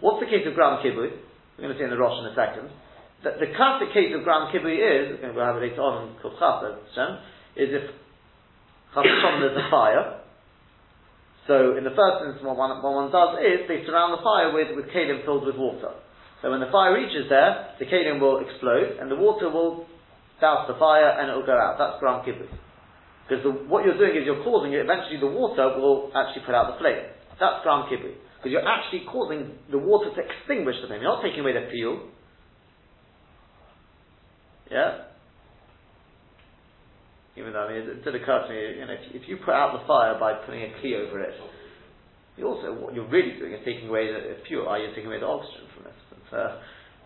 What's the case of Gram Kibui? We're going to see in the Rosh in a second. The, the classic case of Gram Kibui is, we'll have it later on in Kuchaf, is if Chasam there's a fire. So in the first instance, what one, what one does is they surround the fire with, with kalim filled with water. So when the fire reaches there, the kalim will explode and the water will douse the fire and it will go out. That's Gram Kibui. Because what you're doing is you're causing it, eventually the water will actually put out the flame. That's Gram Kibui. Because you're actually causing the water to extinguish the flame. You're not taking away the fuel. Yeah? Even though, I mean, it did occur to me, you know, if, if you put out the fire by putting a key over it, you also, what you're really doing is taking away the fuel, are you taking away the oxygen from it? But, uh,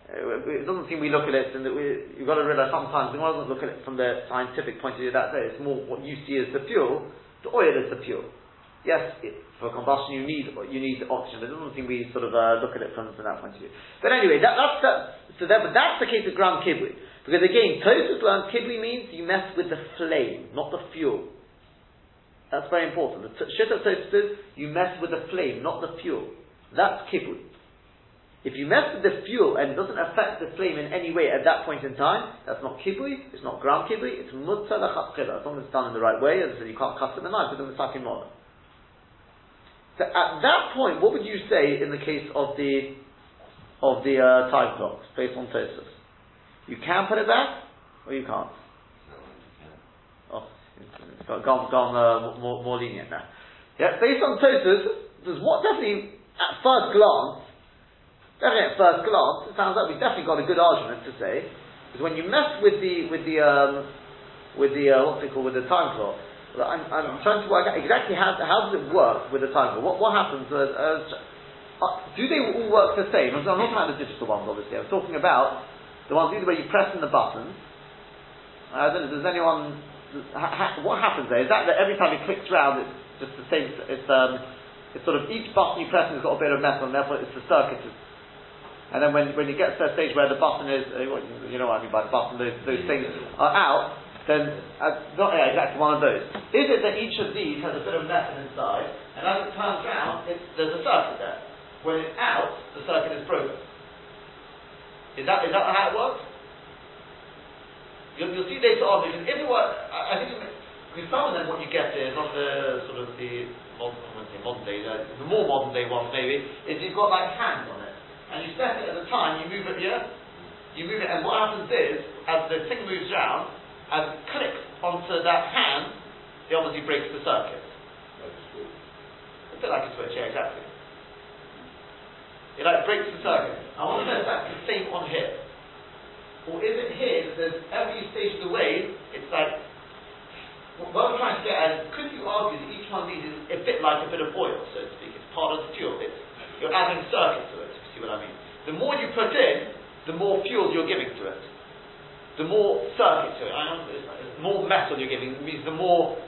it doesn't seem we look at it, and that we, you've got to realize sometimes we doesn't look at it from the scientific point of view that way. It's more what you see as the fuel, the oil is the fuel. Yes, it, for combustion you need you need oxygen, but it doesn't think we sort of uh, look at it from, from that point of view. But anyway, that, that's that, so that, but that's the case of gram kibui. Because again, Tosfos learned kibui means you mess with the flame, not the fuel. That's very important. The t- shit of Tosfos is you mess with the flame, not the fuel. That's kibui. If you mess with the fuel and it doesn't affect the flame in any way at that point in time, that's not kibui, it's not gram kibui, it's mutta as long as it's done in the right way, as I said, you can't cut it with a knife with a misakim model. So at that point, what would you say in the case of the of the uh, time clocks based on Tosfos? You can put it back, or you can't. Oh, it's gone, gone uh, more, more lenient now. Yeah, based on Tosfos, there's what definitely at first glance Definitely at first glance, it sounds like we've definitely got a good argument to say, because when you mess with the with the um, with the uh, what's it called with the time clock, I'm, I'm trying to work out exactly how how does it work with the time. What what happens? Uh, uh, do they all work the same? I'm not talking about the digital ones, obviously. I'm talking about the ones either where you press in the buttons. I don't know. Does anyone? Ha, ha, what happens there? Is that that every time it clicks round, it's just the same? It's um, it's sort of each button you press has got a bit of metal, and therefore it's the circuit and then when, when you get to that stage where the button is, uh, you know what I mean by the button, those, those things are out, then, uh, not yeah, exactly one of those. Is it that each of these has a bit of metal inside, and as it turns around, there's a circuit there. When it's out, the circuit is broken. Is that, is that how it works? You'll, you'll see later on, because if it were, I, I think, with some of them what you get is, not the sort of the modern, modern day, the more modern day ones maybe, is you've got like hands on it and you set it at the time, you move it here, you move it, and what happens is, as the thing moves around, it clicks onto that hand, it obviously breaks the circuit. A bit like a switch, yeah, exactly. It like breaks the circuit. I want to know if that's the same on here. Or is it here that there's every stage of the way, it's like, what I'm trying to get at is, could you argue that each one of these is a bit like a bit of oil, so to speak? It's part of the fuel. It's, you're adding circuit to it see what I mean? The more you put in, the more fuel you're giving to it. The more circuits to it. The more metal you're giving means the more,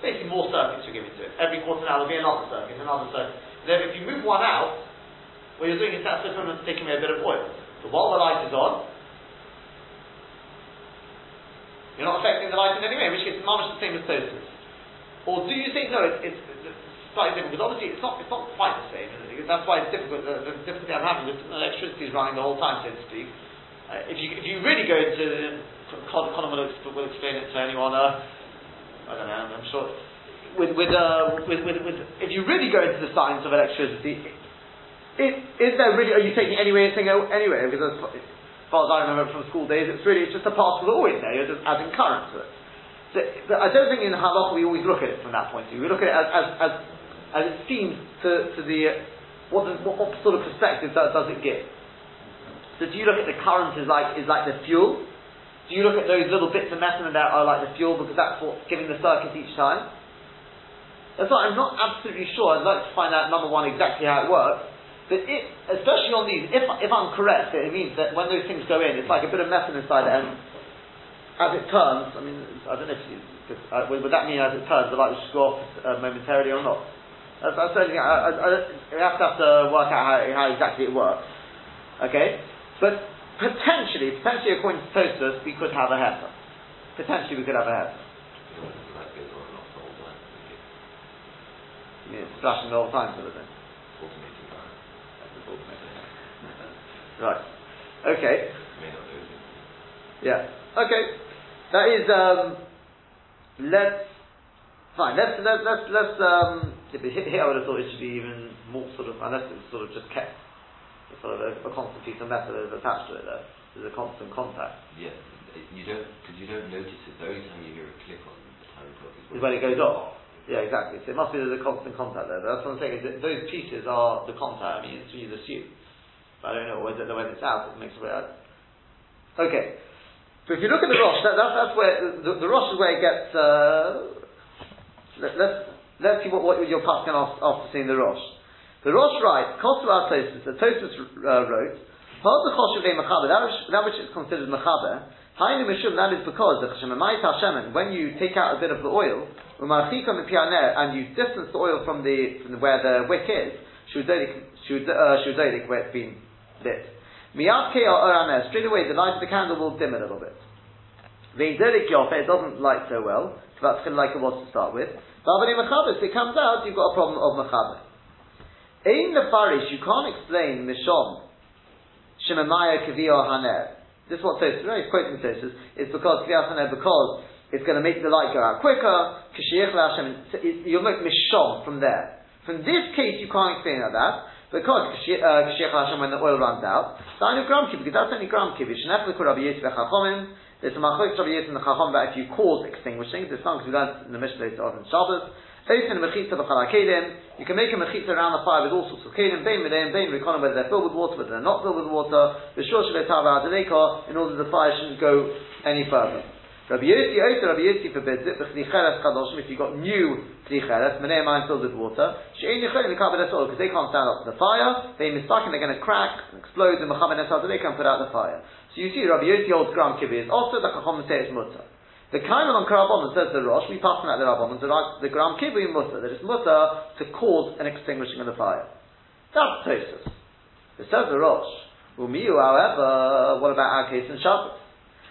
basically more circuits you're giving to it. Every quarter now there'll be another circuit, another circuit. Then if you move one out, what you're doing is that's equivalent to taking away a bit of oil. So while the light is on, you're not affecting the light in any way, in which case it's much the same as Tosfos. Or do you think, no, it's, it's, slightly different, because obviously it's not, it's not quite the same. That's why it's difficult. The, the difficulty I'm having is electricity is running the whole time, so to speak. Uh, if you if you really go into Conor will, will explain it to anyone. Uh, I don't know. I'm sure. With with, uh, with, with, with if you really go into the science of electricity, it, is there really? Are you taking anyway anything anyway? Because as, far as I remember from school days, it's really it's just a particle always there. You're just adding current to it. So, I don't think in halakha we always look at it from that point of view. We look at it as, as, as as it seems to, to the, what, does, what, what, sort of perspective does, does it give? So do you look at the current as like, is like the fuel? Do you look at those little bits of metal that are like the fuel because that's what's giving the circuit each time? That's why I'm not absolutely sure. I'd like to find out number one exactly how it works. But it, especially on these, if, if I'm correct, it means that when those things go in, it's like a bit of metal inside it, and as it turns, I mean, I don't know if you, uh, would, would that mean as it turns, the light will just go off uh, momentarily or not? That's, that's I, I, I, we have to have to work out how, how exactly it works. Okay? But potentially, potentially according to Tosfos, we could have a heifer. Potentially we could have a heifer. Yeah, flashing the whole time sort of thing. Right. Okay. Yeah. Okay. That is um let's Fine. Let's let's let's, let's um. Here I would have thought it should be even more sort of unless it's sort of just kept sort of a, a constant piece of metal is attached to it. There, there's a constant contact. Yeah. You don't because you don't notice it. The only time you hear a click on the time clock is when, is when it goes off. Yeah, exactly. So it must be there's a constant contact there. But that's what I'm saying. Is those pieces are the contact. I mean, it's you'd assume. But I don't know whether when it's out, it makes a way out. Okay. So if you look at the Rosh, that, that's, that's where the, the Rosh is where it gets. Uh, let, us let's, let's see what, what your paskin after, after seeing the Rosh. The Rosh writes, Kosu Tosfos, the Tosfos uh, wrote, Hold the Choshev Mechaber, that which is considered Mechaber, Hainu Mishum, that is because when you take out a bit of the oil, and you distance the oil from the, from where the wick is, Shudodik, where it's been lit. Miyat Keo straight away the light of the candle will dim a little bit. Veindodik Yofe, it doesn't light so well, so that's kind of like it was to start with. But if it comes out, you've got a problem of Mechaber. In the Farish, you can't explain Mishom, Shemamaya Kavio Haner. This is what no, he's quoting Tosfos, is because Kavio Haner, because it's going to make the light go out quicker, you'll make Mishom from there. From this case, you can't explain like that, because uh, Kashiach Hashem, when the oil runs out, know Gram because that's only Gram Kibbutz, Shnef Lekur Rabbi there's some Achok Rabbi the Chachom that if you cause extinguishing, there's some because we learned in the Mishnah later on in Shabbos, Open mechitza You can make a mechitza around the fire with all sorts of kelim, bein midayim, bein rikonim, whether they're filled with water, whether they're not filled with water. The shor in order the fire shouldn't go any further. Rabbi Yossi, Oita Rabbi Yossi forbids it, B'chlicheres Kadoshim, if you've got new Chlicheres, Menei Mine filled with water, She'en Yecholim L'kabed Esol, because they can't stand up to the fire, they mistaken, they're going to crack, and explode, and Mechamed Esol, they can put out the fire. So you see, Rabbi Yossi holds Gram Kibbutz, also the Chachom say it's Mutter. The Kaimel on Karabon says the Rosh, we pass on at the Rabban, the, the Gram Kibbutz Mutter, that it's Mutter to cause an extinguishing of the fire. That's Tosfos. It says the Rosh. Umiyu, however, what about our case in Shabbos?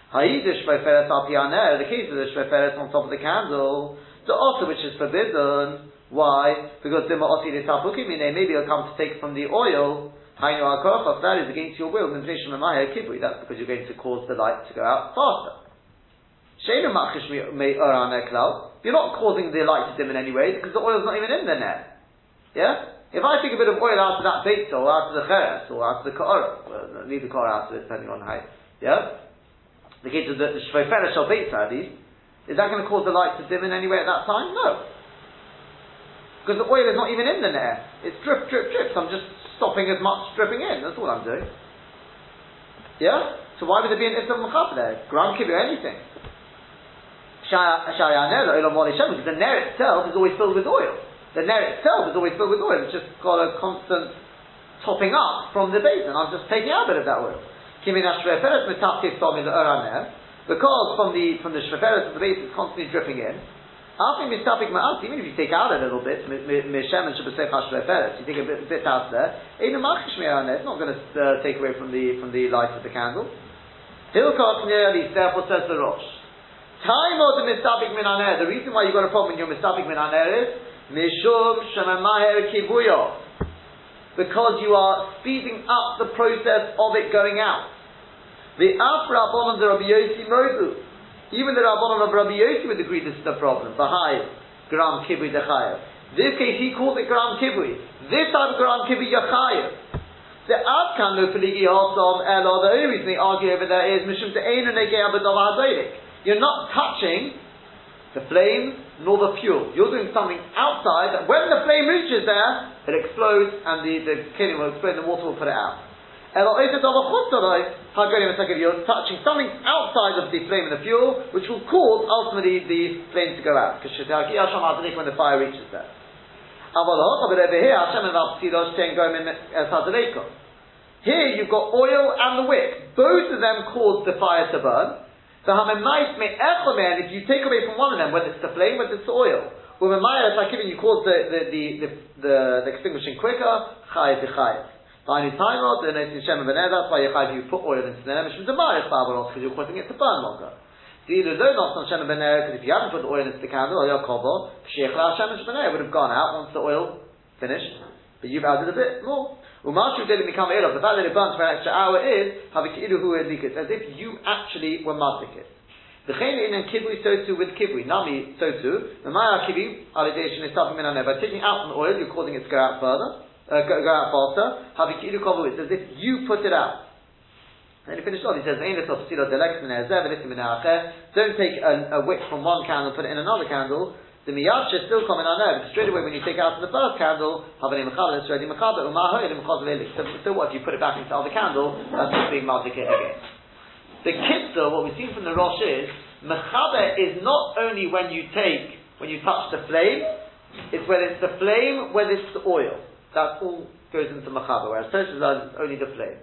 Ha'idish shveferet al the case of the shveferet on top of the candle, the also which is forbidden. Why? Because dima oti de maybe it'll come to take from the oil. Hainu al that is against your will. Of that's because you're going to cause the light to go out faster. You're not causing the light to dim in any way because the oil's not even in the net. Yeah? If I take a bit of oil out of that bait or out of the cheres or out of the well, leave the car out of it depending on height, yeah? the case of the, the Shvefera Shalbeitza, is that going to cause the light to dim in any way at that time? No. Because the oil is not even in the air. It's drip, drip, drip. So I'm just stopping as much dripping in. That's all I'm doing. Yeah? So why would there be an Islam Machab there? Kibbutz or anything. Because the Nair itself is always filled with oil. The Nair itself is always filled with oil. It's just got a constant topping up from the basin. I'm just taking out a bit of that oil. Because from the from the shveferet of the base is constantly dripping in. Even if you take out a little bit, you take a bit, bit out there, it's not going to uh, take away from the from the light of the candle. Therefore says the Rosh. Time of the mistabik minaner. The reason why you got a problem when you're mistabik minaner is mishum shemamaher kibuyo because you are speeding up the process of it going out. The Af Rabbanon the Rabbi Yossi Modu. Even the Rabbanon of Rabbi Yossi would agree this is the problem. The high Gram Kibui Dechayev. This case he calls it Gram Kibui. This time Gram Kibui Yachayev. The Adkan no Peligi Hosom Elo, the only reason they argue over there is Mishum to Ein You're not touching the flame nor the fuel. You're doing something outside that when the flame reaches there, it explodes and the, the killing will explode and the water will put it out. You're touching something outside of the flame and the fuel, which will cause ultimately the flame to go out. Because When the fire reaches there. Here you've got oil and the wick. Both of them cause the fire to burn. If you take away from one of them, whether it's the flame, whether it's the oil, or like giving you cause the, the, the, the, the, extinguishing quicker, chayiv b'chayiv. Tiny time rod, then it's Shem and that's why you put oil into which means the Marish Barbaros, because you're causing it to burn longer. The either though not on Shem and because if you hadn't put the oil into the candle, or your kobo, Sheikh La Shem and would have gone out once the oil finished, but you've added a bit more. Umashu didn't become ill. The fact that it burns for an extra hour is as if you actually were mazik. The chayin in kibui sotu with kibui. Nami sotu. The maya kibui alidation is something By taking out the oil, you're causing it to go out further uh, go, go out faster. Havikilu kovu, it's as if you put it out. And he finished off, he says, Don't take a, a wick from one candle, and put it in another candle. The miyach is still coming on there. Straight away, when you take out the first candle, havani mechabel, it's ready mechabel, so what, if you put it back into the other candle, that's just being magic again. The kitzah, what we've seen from the Rosh is, mechaber is not only when you take, when you touch the flame, it's whether it's the flame, whether it's the oil. That all goes into Machaba, whereas Toshas is only the flame.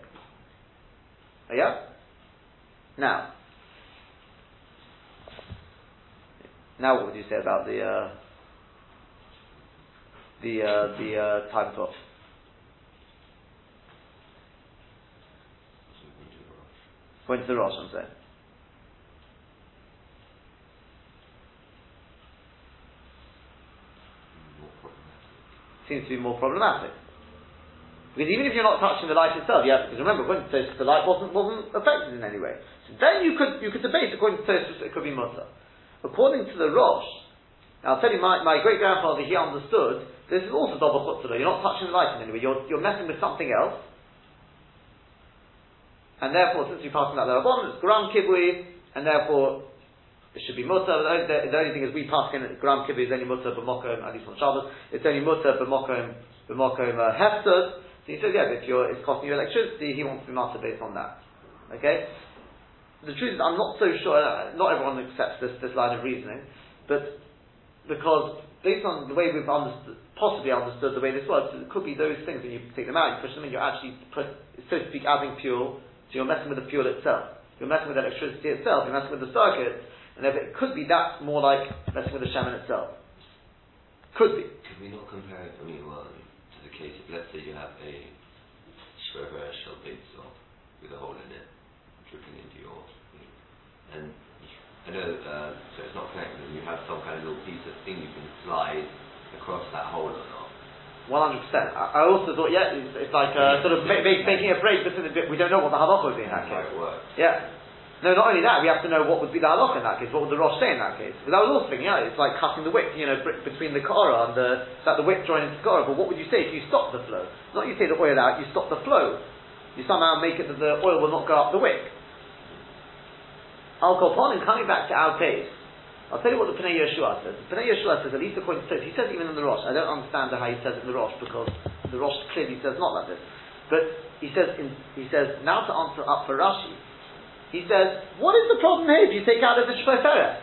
Yeah? Now, Now, what would you say about the uh, the uh, the uh, time clock? So we can do the rush. Point to the Rosh, I'm saying. Seems to be more problematic. Because even if you're not touching the light itself, you have because remember, according to Tosfos, the light wasn't wasn't affected in any way. So then you could you could debate according to Tosfos it could be mutter. According to the Rosh, now I'll tell you, my, my great grandfather he understood this is also double chutzah. You're not touching the light in any way. You're you're messing with something else. And therefore, since we're passing out the Rabban, it's Gram Kibui, and therefore it should be mutter. The, only- the, the only thing is we pass in Gram Kibui is only mutter b'mokom, at least on Shabbos. It's only mutter b'mokom b'mokom uh. So he says, yeah, if you're, it's costing you electricity, he wants to be mutter based on that. Okay? The truth is, I'm not so sure, uh, not everyone accepts this, this line of reasoning, but because based on the way we've understood, possibly understood the way this works, it could be those things when you take them out, you push them in, you're actually, put, so to speak, adding fuel, so you're messing with the fuel itself. You're messing with electricity itself, you're messing with the circuits, and if it could be that's more like messing with the shaman itself. Could be. Could we not compare it, I mean, well, to the case of, let's say you have a Shrever shell with a hole in it, and I know, uh, so it's not connected, and you have some kind of little piece of thing you can slide across that hole or not. One hundred percent. I I also thought, yeah, it's, it's like uh, sort of ma- ma- making a break between the bit. We don't know what the halacha would be in that case. Yeah. No, not only that, we have to know what would be the halacha in that case. What would the Rosh say in that case? Because I was also thinking, yeah, it's like cutting the wick, you know, between the kara and the that the wick joins the kara. But what would you say if you stop the flow? Not you take the oil out, you stop the flow. You somehow make it that the oil will not go up the wick. Al Koponim, coming back to our case, I'll tell you what the Pnei Yeshua says. The Pnei Yeshua says, at least according to Tosfos, he says even in the Rosh, I don't understand how he says it in the Rosh because the Rosh clearly says not like this. But he says, in, he says, now to answer up for Rashi, he says, what is the problem here if you take out of the Shpeferet?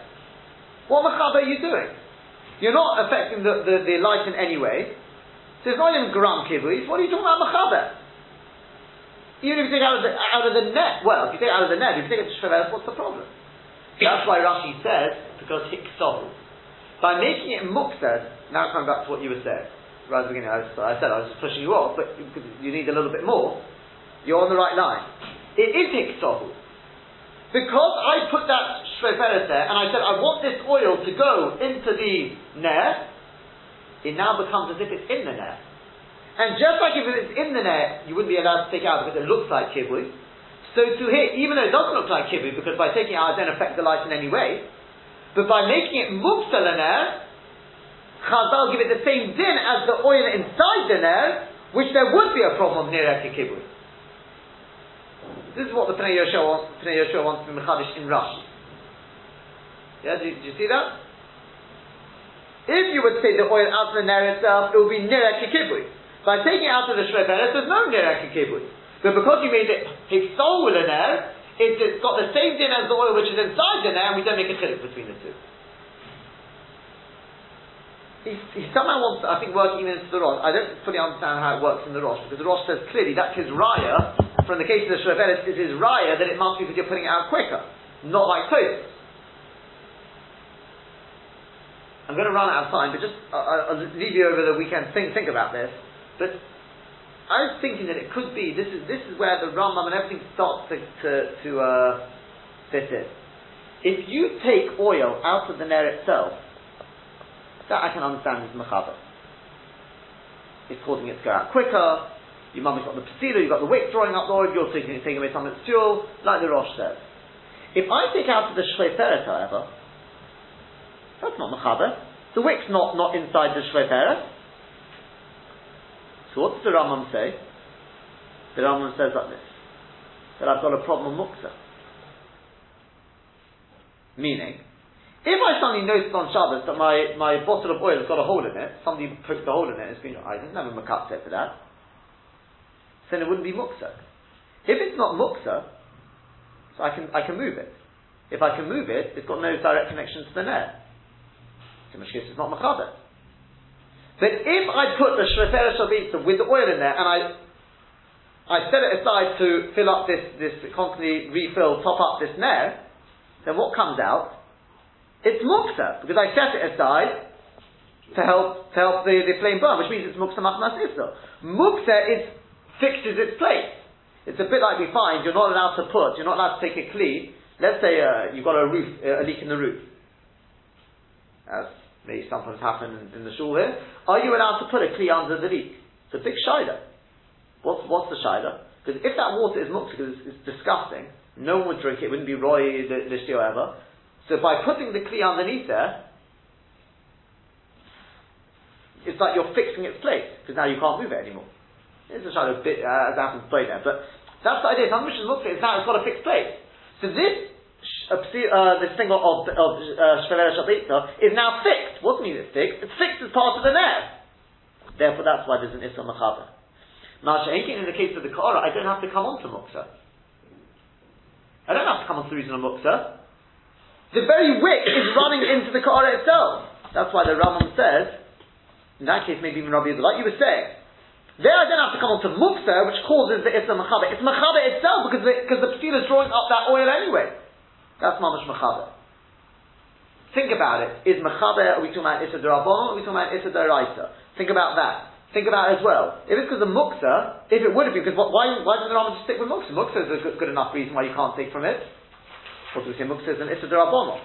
What machaba are you doing? You're not affecting the, the, the light in any way. So it's not even gram kibbutz. What are you talking about machaba? Even if you take out of the, out of the net, well, if you take out of the net, if you take it to Shpeferet, what's the problem? That's why Rashi says, because hiksohu. By making it muksed, now coming back to what you were saying, right at the beginning, I, was- I said I was just pushing you off, but you, need a little bit more, you're on the right line. It is hiksohu. Because I put that shveferet there, and I said I want this oil to go into the ner, it now becomes as if it's in the ner. And just like if it's in the net, you wouldn't be allowed to take out because it looks like kibui. So to here, even though it doesn't look like kibui, because by taking out it doesn't affect the light in any way, but by making it mubsalaner, Chazal give it the same din as the oil inside the ner, which there would be a problem of nirek kibui. This is what the Pnei Yoshua wants, wants to be mechadish in Rashi. Yeah, do, you- see that? If you would take the oil out of the ner itself, it would be nirek kibui. By taking out of the shreveres, there's no nirek kibui. But because you made it hiksol with a ner, it's, got the same din as the oil which is inside the ner, and we don't make a chiluk between the two. He, he somehow wants, I think, working into the Rosh. I don't fully understand how it works in the Rosh, because the Rosh says clearly that's his raya, from the case of the Shreveres, is his raya that it must be because you're putting it out quicker. Not like Tosfos. I'm going to run out of time, but just uh, I'll I'll leave you over the weekend. Think think about this. But I was thinking that it could be this is this is where the Rambam and everything starts to to, to uh, fit in. If you take oil out of the ner itself, that I can understand is mechaber. It's causing it to go out quicker. Your mummy's got the pasila, you've got the wick drawing up the oil, you're taking, taking away some of its fuel, like the Rosh says. If I take out of the shleiferet, however, that's not mechaber. The wick's not, not inside the shleiferet. So what does the Rambam say? The Rambam says like this, that I've got a problem muksa. Meaning, if I suddenly noticed on Shabbos that my, my bottle of oil has got a hole in it, somebody poked a hole in it, it's been, I didn't have a makatze for that, then it wouldn't be muksa. If it's not muksa, so I can, I can move it. If I can move it, it's got no direct connection to the net. So in is not machaber. But if I put the shrefer shavita with the oil in there and I I set it aside to fill up this, this constantly refill, top up this nair, then what comes out it's muksa, because I set it aside to help to help the, the flame burn, which means it's muksa machmas isra. Muksa is fixes its place. It's a bit like we find you're not allowed to put, you're not allowed to take a kli. Let's say uh, you've got a roof, uh, a leak in the roof, as may sometimes happen in, in the shul here. Are you allowed to put a kli under the leak? It's a big shida. What's what's the shida? Because if that water is muksa, because it's, it's, disgusting, no one would drink it. It wouldn't be roy the, the ever. So by putting the kli underneath there, it's like you're fixing its place because now you can't move it anymore. It's a shadow bit uh, as happens play there, but that's the idea. Some mission looks at it now it's got a fixed place. So this uh, this thing of of uh, is now fixed. What means it's fixed? It's fixed as part of the net. Therefore, that's why there's an isra machaber. Now, in the case of the Korah, I don't have to come on to muksa. I don't have to come on to the reason of muksa. The very wick is running into the Korah itself. That's why the Rambam says in that case, maybe even Rabbi like you were saying. There I don't have to come on to muksa, which causes the Isra Machaber. It's Machaber itself because the, because the is drawing up that oil anyway. That's Mamash Machaber. Think about it. Is Machaber, are we talking about Issa Darabon, or are we talking about Issa Daraisa? Think about that. Think about it as well. If it's because of Muksa, if it would have been, because why, why does the Rambam just stick with Muksa? Muksa is a good, good, enough reason why you can't take from it. What do we say? Muksa is an Issa Darabon.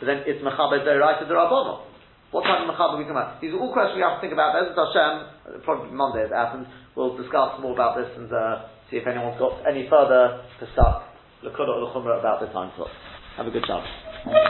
So then it's Machaber Daraisa Darabon. What type of mechaber are we talking about? These are all questions we have to think about. As Hashem, probably Monday at Athens, we'll discuss more about this and uh, see if anyone's got any further to start About the time slot. Have a good chance.